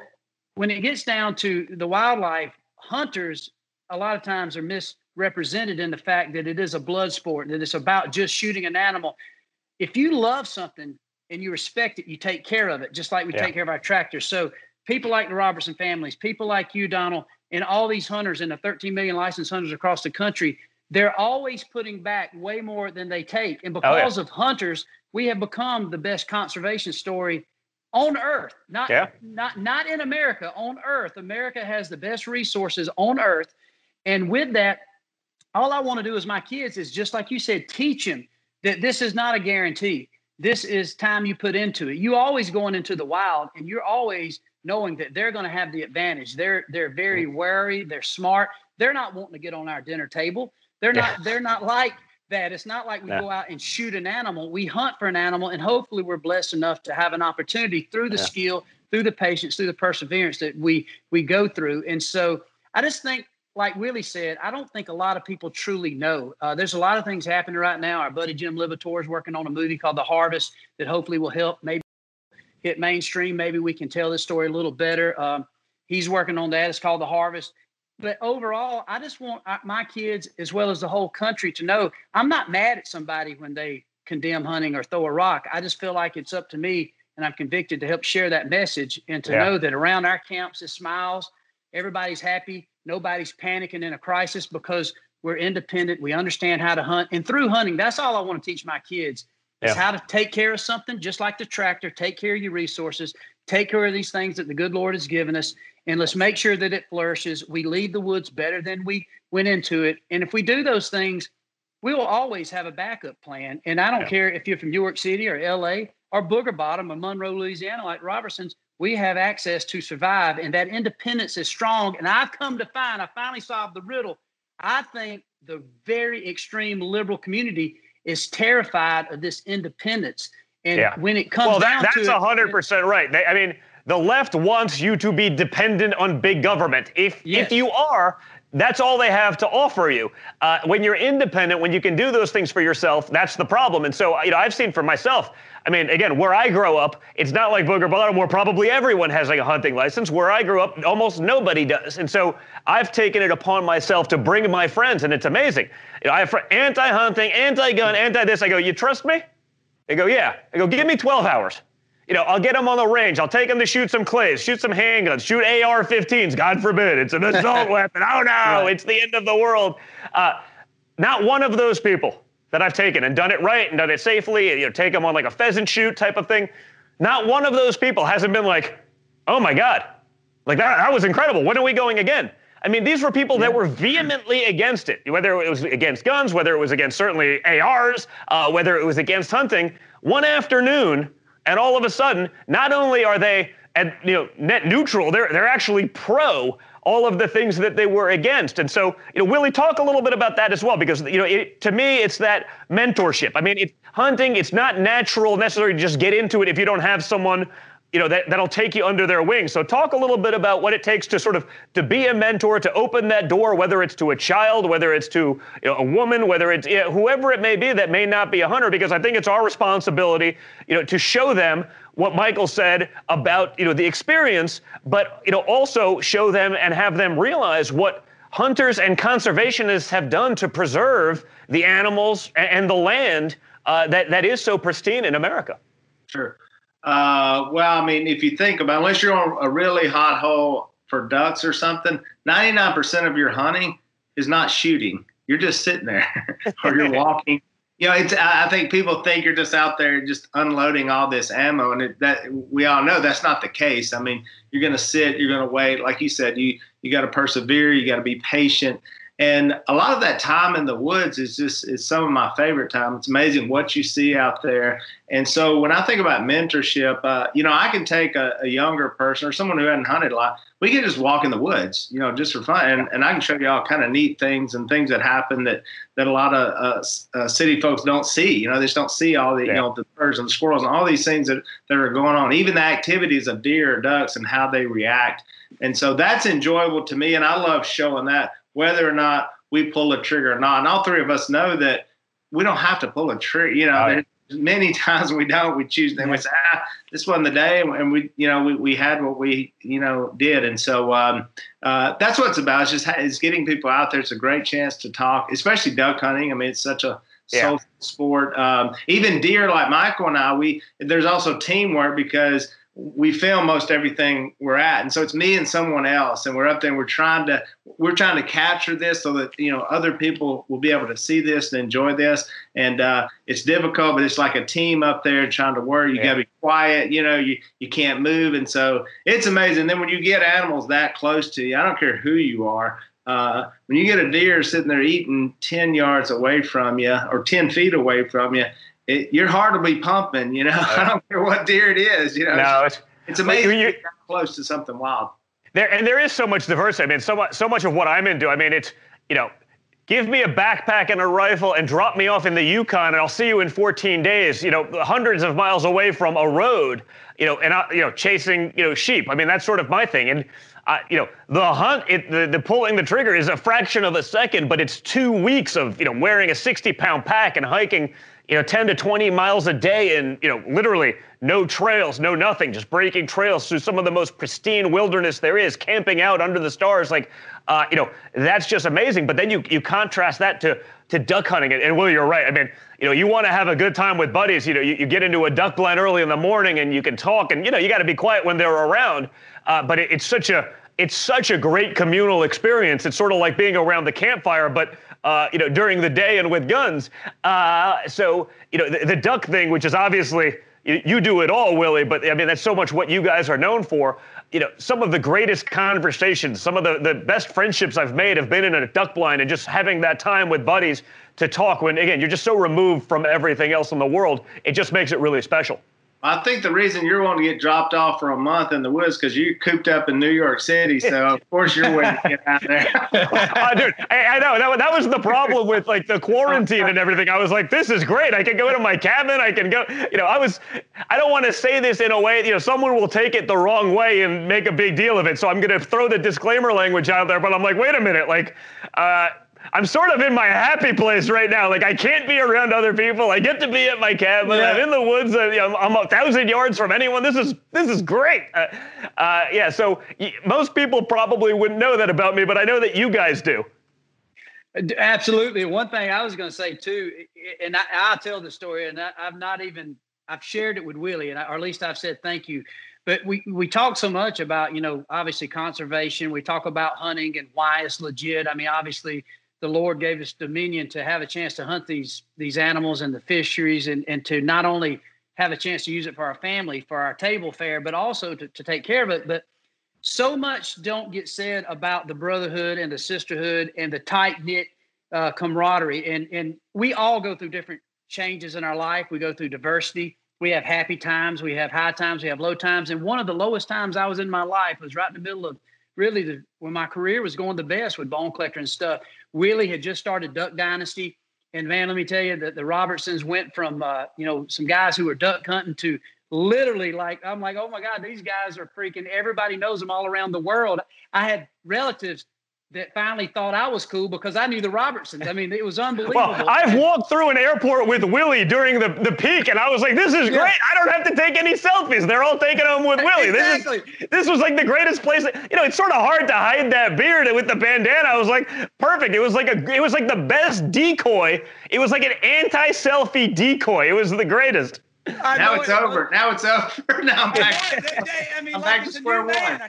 when it gets down to the wildlife, hunters a lot of times are misrepresented in the fact that it is a blood sport, that it's about just shooting an animal. If you love something and you respect it, you take care of it, just like we yeah. take care of our tractors. So people like the Robertson families, people like you, Donald, and all these hunters and the 13 million licensed hunters across the country, they're always putting back way more than they take. And because oh, yeah. of hunters, we have become the best conservation story on earth. Not yeah. not not in america on earth. America has the best resources on earth. And with that all i want to do is my kids is just like you said teach them that this is not a guarantee. This is time you put into it. You always going into the wild and you're always knowing that they're going to have the advantage. They're they're very mm-hmm. wary they're smart. They're not wanting to get on our dinner table they're not they're not like that. It's not like we yeah. go out and shoot an animal. We hunt for an animal, and hopefully, we're blessed enough to have an opportunity through the yeah. skill, through the patience, through the perseverance that we we go through. And so, I just think, like Willie said, I don't think a lot of people truly know. Uh, there's a lot of things happening right now. Our buddy Jim Libator is working on a movie called The Harvest that hopefully will help maybe hit mainstream. Maybe we can tell this story a little better. Um, he's working on that. It's called The Harvest but overall, I just want my kids as well as the whole country to know I'm not mad at somebody when they condemn hunting or throw a rock. I just feel like it's up to me, and I'm convicted to help share that message and to yeah. know that around our camps is smiles, everybody's happy, nobody's panicking in a crisis because we're independent. We understand how to hunt, and through hunting, that's all I want to teach my kids is how to take care of something, just like the tractor. Take care of your resources. Take care of these things that the good Lord has given us and let's make sure that it flourishes. We leave the woods better than we went into it. And if we do those things, we will always have a backup plan. And I don't yeah. care if you're from New York City or LA or Booger Bottom or Monroe, Louisiana, like Robertson's, we have access to survive. And that independence is strong. And I've come to find, I finally solved the riddle. I think the very extreme liberal community is terrified of this independence. And yeah. when it comes well, that, down that's to that's hundred percent right. They, I mean, the left wants you to be dependent on big government. If yes. if you are, that's all they have to offer you. Uh, when you're independent, when you can do those things for yourself, that's the problem. And so, you know, I've seen for myself. I mean, again, where I grow up, it's not like Booger Bottom, where probably everyone has like a hunting license. Where I grew up, almost nobody does. And so, I've taken it upon myself to bring my friends, and it's amazing. You know, I have anti-hunting, anti-gun, anti-this. I go, you trust me? They go, yeah. I go, give me 12 hours you know, I'll get them on the range. I'll take them to shoot some clays, shoot some handguns, shoot AR-15s. God forbid, it's an assault weapon. Oh no, right. it's the end of the world. Uh, not one of those people that I've taken and done it right and done it safely, you know, take them on like a pheasant shoot type of thing. Not one of those people hasn't been like, oh my God, like that, that was incredible. When are we going again? I mean, these were people that were vehemently against it, whether it was against guns, whether it was against certainly ARs, uh, whether it was against hunting. One afternoon, and all of a sudden, not only are they at you know net neutral, they're they're actually pro all of the things that they were against. And so, you know, Willie, talk a little bit about that as well, because you know, it, to me, it's that mentorship. I mean, it's hunting. It's not natural necessarily to just get into it if you don't have someone you know that, that'll take you under their wing. So talk a little bit about what it takes to sort of to be a mentor to open that door whether it's to a child whether it's to you know, a woman whether it's you know, whoever it may be that may not be a hunter because i think it's our responsibility you know to show them what michael said about you know the experience but you know also show them and have them realize what hunters and conservationists have done to preserve the animals and the land uh, that, that is so pristine in america. Sure uh, well, I mean, if you think about, unless you're on a really hot hole for ducks or something, 99% of your hunting is not shooting. You're just sitting there, or you're walking. You know, it's. I think people think you're just out there just unloading all this ammo, and it, that we all know that's not the case. I mean, you're going to sit, you're going to wait. Like you said, you you got to persevere, you got to be patient, and a lot of that time in the woods is just is some of my favorite time. It's amazing what you see out there. And so when I think about mentorship, uh, you know, I can take a, a, younger person or someone who hadn't hunted a lot. We can just walk in the woods, you know, just for fun, and, and I can show you all kind of neat things and things that happen that that a lot of uh, uh, city folks don't see. You know, they just don't see all the yeah. you know the birds and the squirrels and all these things that that are going on. Even the activities of deer or ducks and how they react. And so that's enjoyable to me, and I love showing that whether or not we pull a trigger or not. And all three of us know that we don't have to pull a trigger. You know, oh, many times we don't. We choose. Then we say, ah, this wasn't the day, and we, you know, we, we had what we, you know, did. And so um, uh, that's what it's about. It's just it's getting people out there. It's a great chance to talk, especially duck hunting. I mean, it's such a yeah. social sport. Um, even deer, like Michael and I, we there's also teamwork because we film most everything we're at. And so it's me and someone else and we're up there and we're trying to we're trying to capture this so that you know other people will be able to see this and enjoy this. And uh, it's difficult but it's like a team up there trying to work you yeah. got to be quiet you know you, you can't move. And so it's amazing. Then when you get animals that close to you i don't care who you are uh, when you get a deer sitting there eating 10 yards away from you or 10 feet away from you it, you're hard to be pumping. You know, I don't care what deer it is. You know, no, it's, it's amazing you, close to something wild. There and there is so much diversity. I mean, so much so much of what I'm into. I mean, it's you know, give me a backpack and a rifle and drop me off in the Yukon, and I'll see you in 14 days. You know, hundreds of miles away from a road. You know, and I, you know, chasing you know sheep. I mean, that's sort of my thing. And uh, you know, the hunt, it, the, the pulling the trigger is a fraction of a second, but it's two weeks of you know wearing a 60 pound pack and hiking you know, 10 to 20 miles a day and, you know, literally no trails, no nothing, just breaking trails through some of the most pristine wilderness there is, camping out under the stars. Like, uh, you know, that's just amazing. But then you, you contrast that to, to duck hunting. And, and Will, you're right. I mean, you know, you want to have a good time with buddies. You know, you, you get into a duck blind early in the morning and you can talk and, you know, you got to be quiet when they're around. Uh, but it, it's such a, it's such a great communal experience. It's sort of like being around the campfire, but uh, you know, during the day and with guns. Uh, so, you know, the, the, duck thing, which is obviously you, you, do it all, Willie, but I mean, that's so much what you guys are known for. You know, some of the greatest conversations, some of the, the best friendships I've made have been in a duck blind and just having that time with buddies to talk when, again, you're just so removed from everything else in the world. It just makes it really special. I think the reason you're wanting to get dropped off for a month in the woods because you're cooped up in New York City, so of course you're waiting to get out there. uh, dude, I, I, know that, that was the problem with like the quarantine and everything. I was like, this is great. I can go into my cabin. I can go. You know, I was. I don't want to say this in a way. You know, someone will take it the wrong way and make a big deal of it. So I'm going to throw the disclaimer language out there. But I'm like, wait a minute, like. Uh, I'm sort of in my happy place right now. Like I can't be around other people. I get to be at my cabin. Yeah. I'm in the woods. I'm, I'm, a thousand yards from anyone. This is this is great. Uh, uh, yeah. So y- most people probably wouldn't know that about me, but I know that you guys do. Absolutely. One thing I was going to say too, and I, will tell the story, and I, have not even I've shared it with Willie, and I, or at least I've said thank you. But we we talk so much about you know obviously conservation. We talk about hunting and why it's legit. I mean, obviously the Lord gave us dominion to have a chance to hunt these these animals and the fisheries and, and to not only have a chance to use it for our family, for our table fare, but also to, to take care of it. But so much don't get said about the brotherhood and the sisterhood and the tight knit uh, camaraderie. And and we all go through different changes in our life. We go through diversity. We have happy times. We have high times. We have low times. And one of the lowest times I was in my life was right in the middle of really the, when my career was going the best with bone collector and stuff. Willie had just started Duck Dynasty. And man, let me tell you that the Robertsons went from uh, you know some guys who were duck hunting to literally like I'm like, oh my God, these guys are freaking. Everybody knows them all around the world. I had relatives that finally thought I was cool because I knew the Robertsons. I mean, it was unbelievable. Well, I've walked through an airport with Willie during the, the peak, and I was like, this is yeah. great. I don't have to take any selfies. They're all taking them with Willie. Exactly. This, is, this was like the greatest place. You know, it's sort of hard to hide that beard with the bandana. I was like, perfect. It was like a, it was like the best decoy. It was like an anti-selfie decoy. It was the greatest. now it's it, over. Now it's over. Now I'm back. They, they, I mean, I'm like back to square one.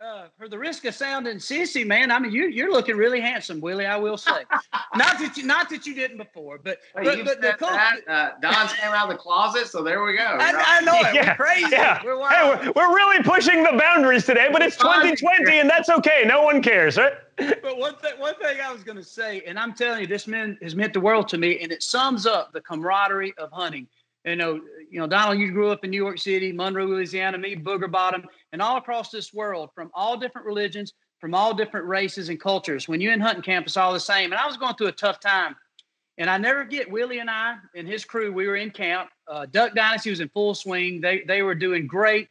Man, uh, for the risk of sounding sissy, man, I mean you you're looking really handsome, Willie. I will say, not that you not that you didn't before, but Wait, but, but the cool, that, uh, Don's came out of the closet, so there we go. I, I know it. Yeah, we're crazy. Yeah. We're, wild. Hey, we're, we're really pushing the boundaries today, but it's 2020, and that's okay. No one cares, right? but one thing, one thing I was going to say, and I'm telling you, this man has meant the world to me, and it sums up the camaraderie of hunting. You know, you know, Donald, you grew up in New York City, Monroe, Louisiana, me, Booger Bottom, and all across this world from all different religions, from all different races and cultures. When you're in hunting camp, it's all the same. And I was going through a tough time. And I never get Willie and I and his crew, we were in camp. Uh, Duck Dynasty was in full swing. They, they were doing great.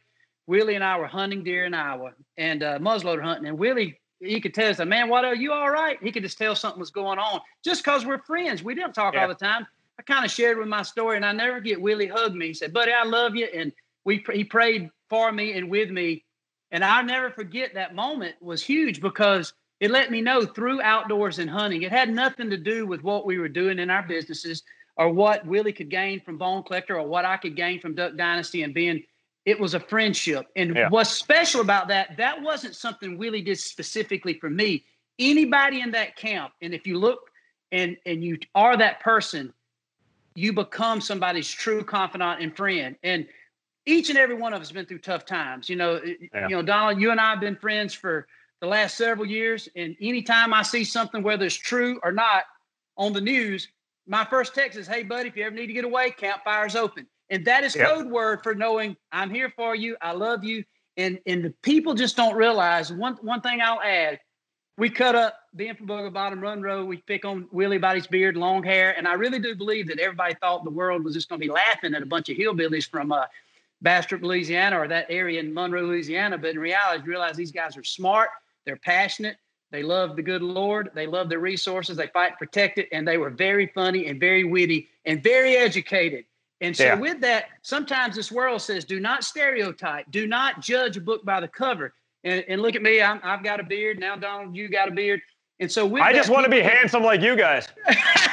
Willie and I were hunting deer in Iowa and uh, muzzleloader hunting. And Willie, he could tell us, man, what are you all right? He could just tell something was going on just because we're friends. We didn't talk yeah. all the time. I kind of shared with my story, and I never get Willie hugged me. He said, "Buddy, I love you," and we he prayed for me and with me, and I'll never forget that moment was huge because it let me know through outdoors and hunting, it had nothing to do with what we were doing in our businesses or what Willie could gain from Bone Collector or what I could gain from Duck Dynasty and being It was a friendship. And Yeah. what's special about that, that wasn't something Willie did specifically for me. Anybody in that camp, and if you look and and you are that person, you become somebody's true confidant and friend. And each and every one of us has been through tough times. You know, Yeah. you know, Donald, you and I have been friends for the last several years. And anytime I see something, whether it's true or not, on the news, my first text is, "Hey, buddy, if you ever need to get away, campfire's open." And that is Yeah. code word for knowing I'm here for you. I love you. And and the people just don't realize one one thing I'll add. We cut up Booger Bottom Run Road. We pick on Willie about his beard, long hair, and I really do believe that everybody thought the world was just going to be laughing at a bunch of hillbillies from uh, Bastrop, Louisiana, or that area in Monroe, Louisiana. But in reality, you realize these guys are smart. They're passionate. They love the good Lord. They love their resources. They fight protect it, and they were very funny and very witty and very educated. And so, Yeah. with that, sometimes this world says, do not stereotype, do not judge a book by the cover. And, and look at me, I'm, I've got a beard. Now, Donald, you got a beard. And so, I that, just want to be handsome like you guys.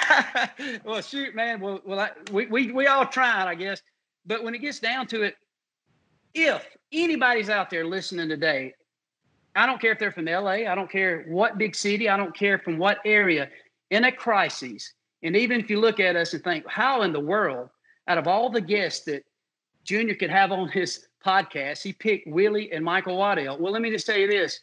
well, shoot, man. Well, well, I, we, we we all trying, I guess. But when it gets down to it, if anybody's out there listening today, I don't care if they're from LA, I don't care what big city, I don't care from what area, in a crisis, and even if you look at us and think, how in the world, out of all the guests that Junior could have on his podcast, he picked Willie and Michael Waddell. Well, let me just tell you this.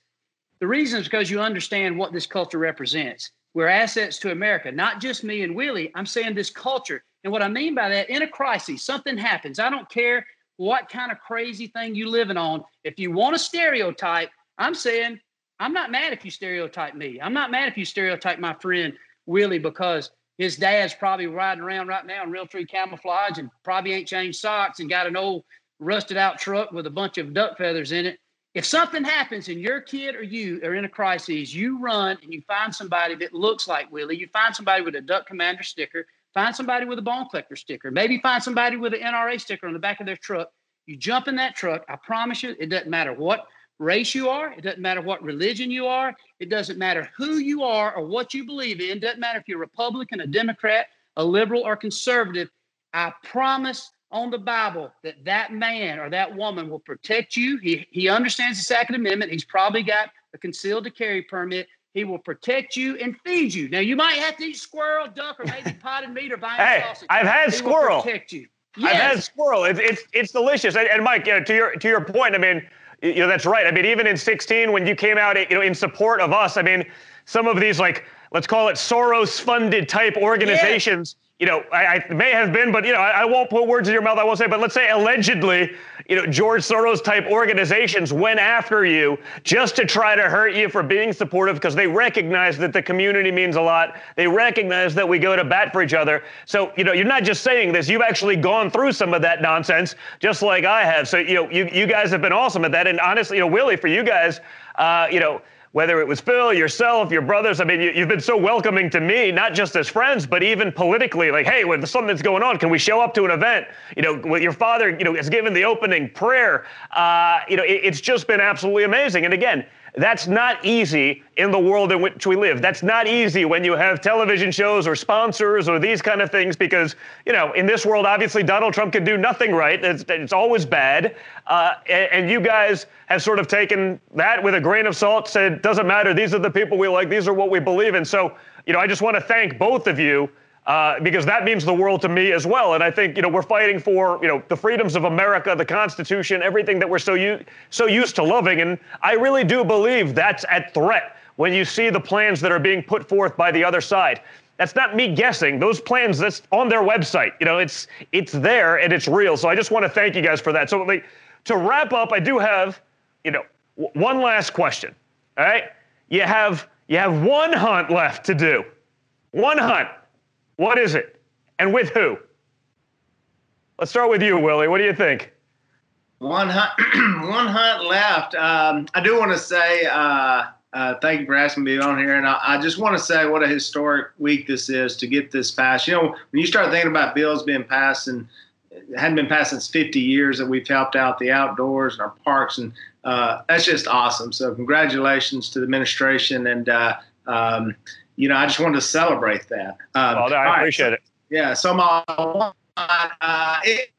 The reason is because you understand what this culture represents. We're assets to America, not just me and Willie. I'm saying this culture. And what I mean by that, in a crisis, something happens. I don't care what kind of crazy thing you're living on. If you want to stereotype, I'm saying I'm not mad if you stereotype me. I'm not mad if you stereotype my friend Willie because his dad's probably riding around right now in Realtree camouflage and probably ain't changed socks and got an old rusted out truck with a bunch of duck feathers in it. If something happens and your kid or you are in a crisis, you run and you find somebody that looks like Willie. You find somebody with a Duck Commander sticker, find somebody with a Bone Collector sticker, maybe find somebody with an NRA sticker on the back of their truck. You jump in that truck. I promise you, it doesn't matter what race you are, it doesn't matter what religion you are, it doesn't matter who you are or what you believe in, it doesn't matter if you're a Republican, a Democrat, a liberal, or conservative. I promise on the Bible that that man or that woman will protect you. He, he understands the Second Amendment. He's probably got a concealed to carry permit. He will protect you and feed you. Now, you might have to eat squirrel, duck, or maybe potted meat or vine Hey, sausage. I've had He squirrel. protect you. Yes. I've had squirrel. It's it's it's delicious. And, and Mike, you know, to your to your point, I mean, you know, that's right. I mean, even in 16, when you came out, you know, in support of us, I mean, some of these like let's call it Soros-funded type organizations. You know, I, I may have been, but you know, I, I won't put words in your mouth. I won't say, but let's say allegedly, you know, George Soros type organizations went after you just to try to hurt you for being supportive because they recognize that the community means a lot. They recognize that we go to bat for each other. So, you know, you're not just saying this, you've actually gone through some of that nonsense, just like I have. So, you know, you, you guys have been awesome at that. And honestly, you know, Willie, for you guys, uh, you know, whether it was Phil, yourself, your brothers, I mean, you, you've been so welcoming to me, not just as friends, but even politically. Like, hey, when something's going on, can we show up to an event? You know, your father, you know, has given the opening prayer. Uh, you know, it, it's just been absolutely amazing. And again, that's not easy in the world in which we live. That's not easy when you have television shows or sponsors or these kind of things because, you know, in this world, obviously Donald Trump can do nothing right. It's, it's always bad. Uh, and, and you guys have sort of taken that with a grain of salt, said, doesn't matter. These are the people we like. These are what we believe in. So, you know, I just want to thank both of you uh, because that means the world to me as well. And I think you know we're fighting for you know the freedoms of America, the Constitution, everything that we're so u- so used to loving. And I really do believe that's at threat when you see the plans that are being put forth by the other side. That's not me guessing. Those plans that's on their website. You know, it's it's there and it's real. So I just want to thank you guys for that. So like, to wrap up, I do have you know w- one last question. All right, you have you have one hunt left to do. One hunt. What is it? And with who? Let's start with you, Willie. What do you think? One hunt, one hunt left. Um, I do want to say uh, uh, thank you for asking me on here, and I, I just want to say what a historic week this is to get this passed. You know, when you start thinking about bills being passed and hadn't been passed since 50 years that we've helped out the outdoors and our parks, and uh, that's just awesome. So congratulations to the administration, and uh, um, you know, I just wanted to celebrate that. Um, Well, I right, appreciate so- it. Yeah. So my uh, it.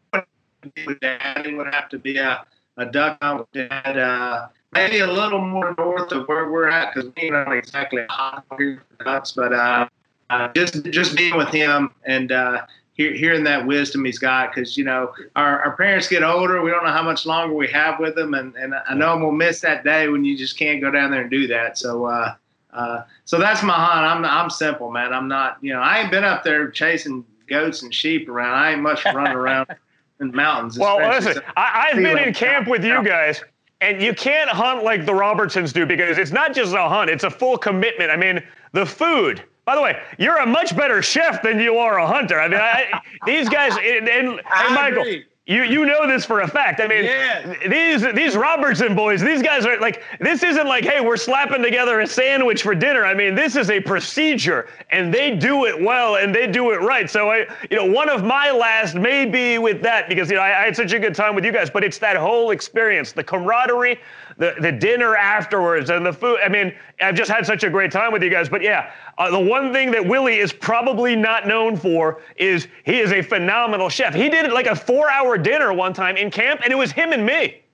It would have to be a, a duck hunt with dad. Uh, maybe a little more north of where we're at because we're not exactly hot here for ducks, but uh, uh, just just being with him and uh, hear, hearing that wisdom he's got because you know our, our parents get older. We don't know how much longer we have with them, and, and I know we'll miss that day when you just can't go down there and do that. So. Uh, uh, so that's my hunt. I'm I'm simple, man. I'm not, you know, I ain't been up there chasing goats and sheep around. I ain't much running around in mountains. Well, listen, I, I've been in camp with you guys, and you can't hunt like the Robertsons do because it's not just a hunt; it's a full commitment. I mean, the food. By the way, you're a much better chef than you are a hunter. I mean, I, these guys and, and, and Michael. agree. You you know this for a fact. I mean, Yeah. these these Robertson boys, these guys are like this isn't like, hey, we're slapping together a sandwich for dinner. I mean, this is a procedure, and they do it well and they do it right. So I, you know, one of my last may be with that because you know I, I had such a good time with you guys, but it's that whole experience, the camaraderie, the the dinner afterwards, and the food. I mean, I've just had such a great time with you guys. But yeah, uh, the one thing that Willie is probably not known for is he is a phenomenal chef. He did like a four-hour dinner one time in camp, and it was him and me.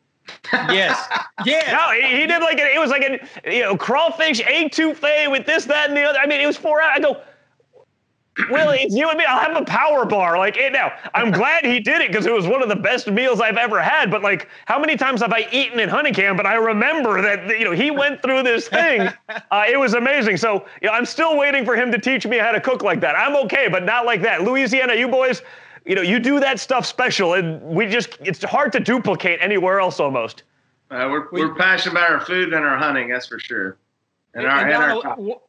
Yes. Yes. No, he, he did like a, it was like a you know crawfish etouffee with this, that, and the other. I mean, it was four hours. I go. Willie, it's you and me. I'll have a power bar. Like, it now, I'm glad he did it because it was one of the best meals I've ever had. But, like, how many times have I eaten in hunting camp? And I remember that, you know, he went through this thing. Uh, it was amazing. So, you know, I'm still waiting for him to teach me how to cook like that. I'm okay, but not like that. Louisiana, you boys, you know, you do that stuff special, and we just, it's hard to duplicate anywhere else almost. Uh, we're, we're passionate about our food and our hunting, that's for sure. And, our, And and our Donald, w-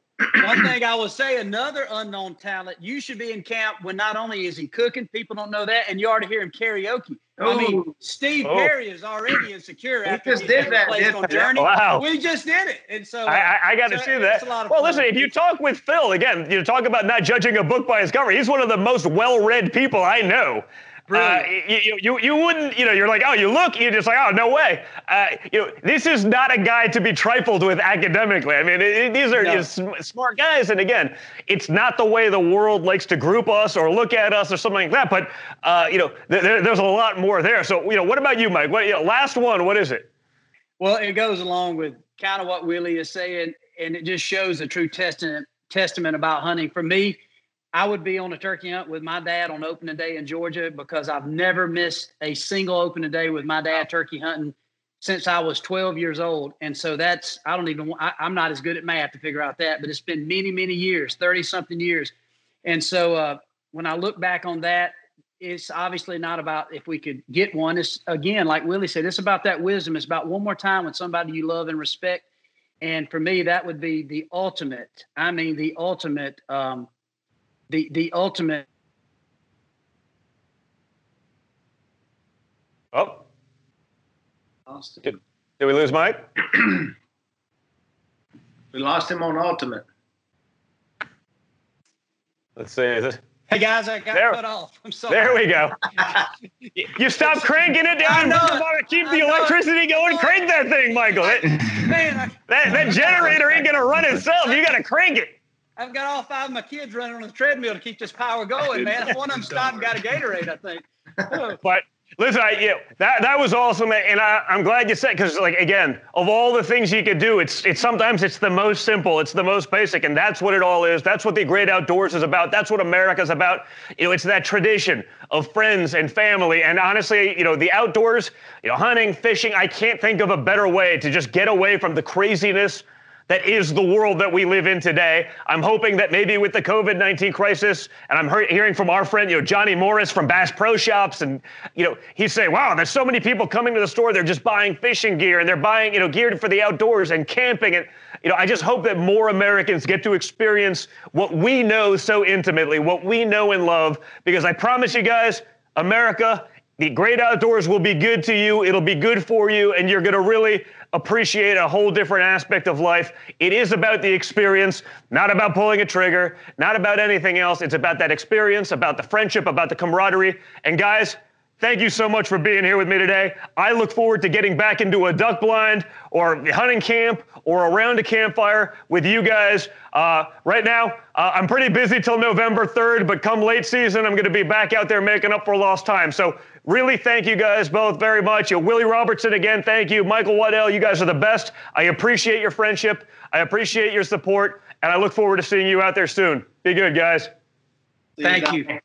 one thing I will say, another unknown talent. You should be in camp when not only is he cooking, people don't know that, and you already hear him karaoke. I mean, Steve Oh. Perry is already insecure He after just he did that, placed didn't on he? Journey. Wow. We just did it, and so I, I, I got to so see it's that. a lot of Well, fun. listen, if you talk with Phil again, you talk about not judging a book by its cover. He's one of the most well-read people I know. Uh, you, you, you wouldn't, you know, you're like, oh, you look, you're just like, oh, no way. Uh, you know, this is not a guy to be trifled with academically. I mean, it, it- these are No. sm- smart guys, and again, it's not the way the world likes to group us or look at us or something like that. But uh, you know, th- there, there's a lot more there. So, you know, what about you, Mike? What, you know, last one, what is it? Well, it goes along with kind of what Willie is saying, and it just shows a true testament testament about hunting. For me, I would be on a turkey hunt with my dad on opening day in Georgia because I've never missed a single opening day with my dad turkey hunting since I was 12 years old. And so that's, I don't even, I, I'm not as good at math to figure out that, but it's been many, many years, 30 something years. And so uh, when I look back on that, it's obviously not about if we could get one. It's again, like Willie said, it's about that wisdom. It's about one more time with somebody you love and respect. And for me, that would be the ultimate. I mean, the ultimate, um, the the ultimate. Oh, did, did we lose Mike? we lost him on Ultimate. Let's see. Is this, Hey guys, I got There- cut off. I'm sorry. there we go. You- you stop cranking it I down. know it. Motherfucker, Keep I the know electricity going. Crank that thing, Michael. That, Man, I, that, that generator ain't gonna run itself. You gotta crank it. I've got all five of my kids running on the treadmill to keep this power going, man. If one of them stopped and got a Gatorade, I think. But listen, I, you that that was awesome, and I, I'm glad you said because, like, again, of all the things you could do, it's it's sometimes it's the most simple, it's the most basic, and that's what it all is. That's what the great outdoors is about. That's what America's about. You know, it's that tradition of friends and family, and honestly, you know, the outdoors, you know, hunting, fishing. I can't think of a better way to just get away from the craziness that is the world that we live in today. I'm hoping that maybe with the COVID 19 crisis, and I'm hear- hearing from our friend, you know, Johnny Morris from Bass Pro Shops, and, you know, he's saying, wow, there's so many people coming to the store, they're just buying fishing gear and they're buying, you know, gear for the outdoors and camping. And, you know, I just hope that more Americans get to experience what we know so intimately, what we know and love, because I promise you guys, America, the great outdoors will be good to you. It'll be good for you, and you're going to really appreciate a whole different aspect of life. It is about the experience, not about pulling a trigger, not about anything else. It's about that experience, about the friendship, about the camaraderie. And guys, Thank you so much for being here with me today. I look forward to getting back into a duck blind or hunting camp or around a campfire with you guys. Uh, right now, uh, I'm pretty busy till November 3rd, but come late season, I'm going to be back out there making up for lost time. So, really, thank you guys both very much. Uh, Willie Robertson, again, thank you. Michael Waddell, you guys are the best. I appreciate your friendship. I appreciate your support, and I look forward to seeing you out there soon. Be good, guys. Thank you.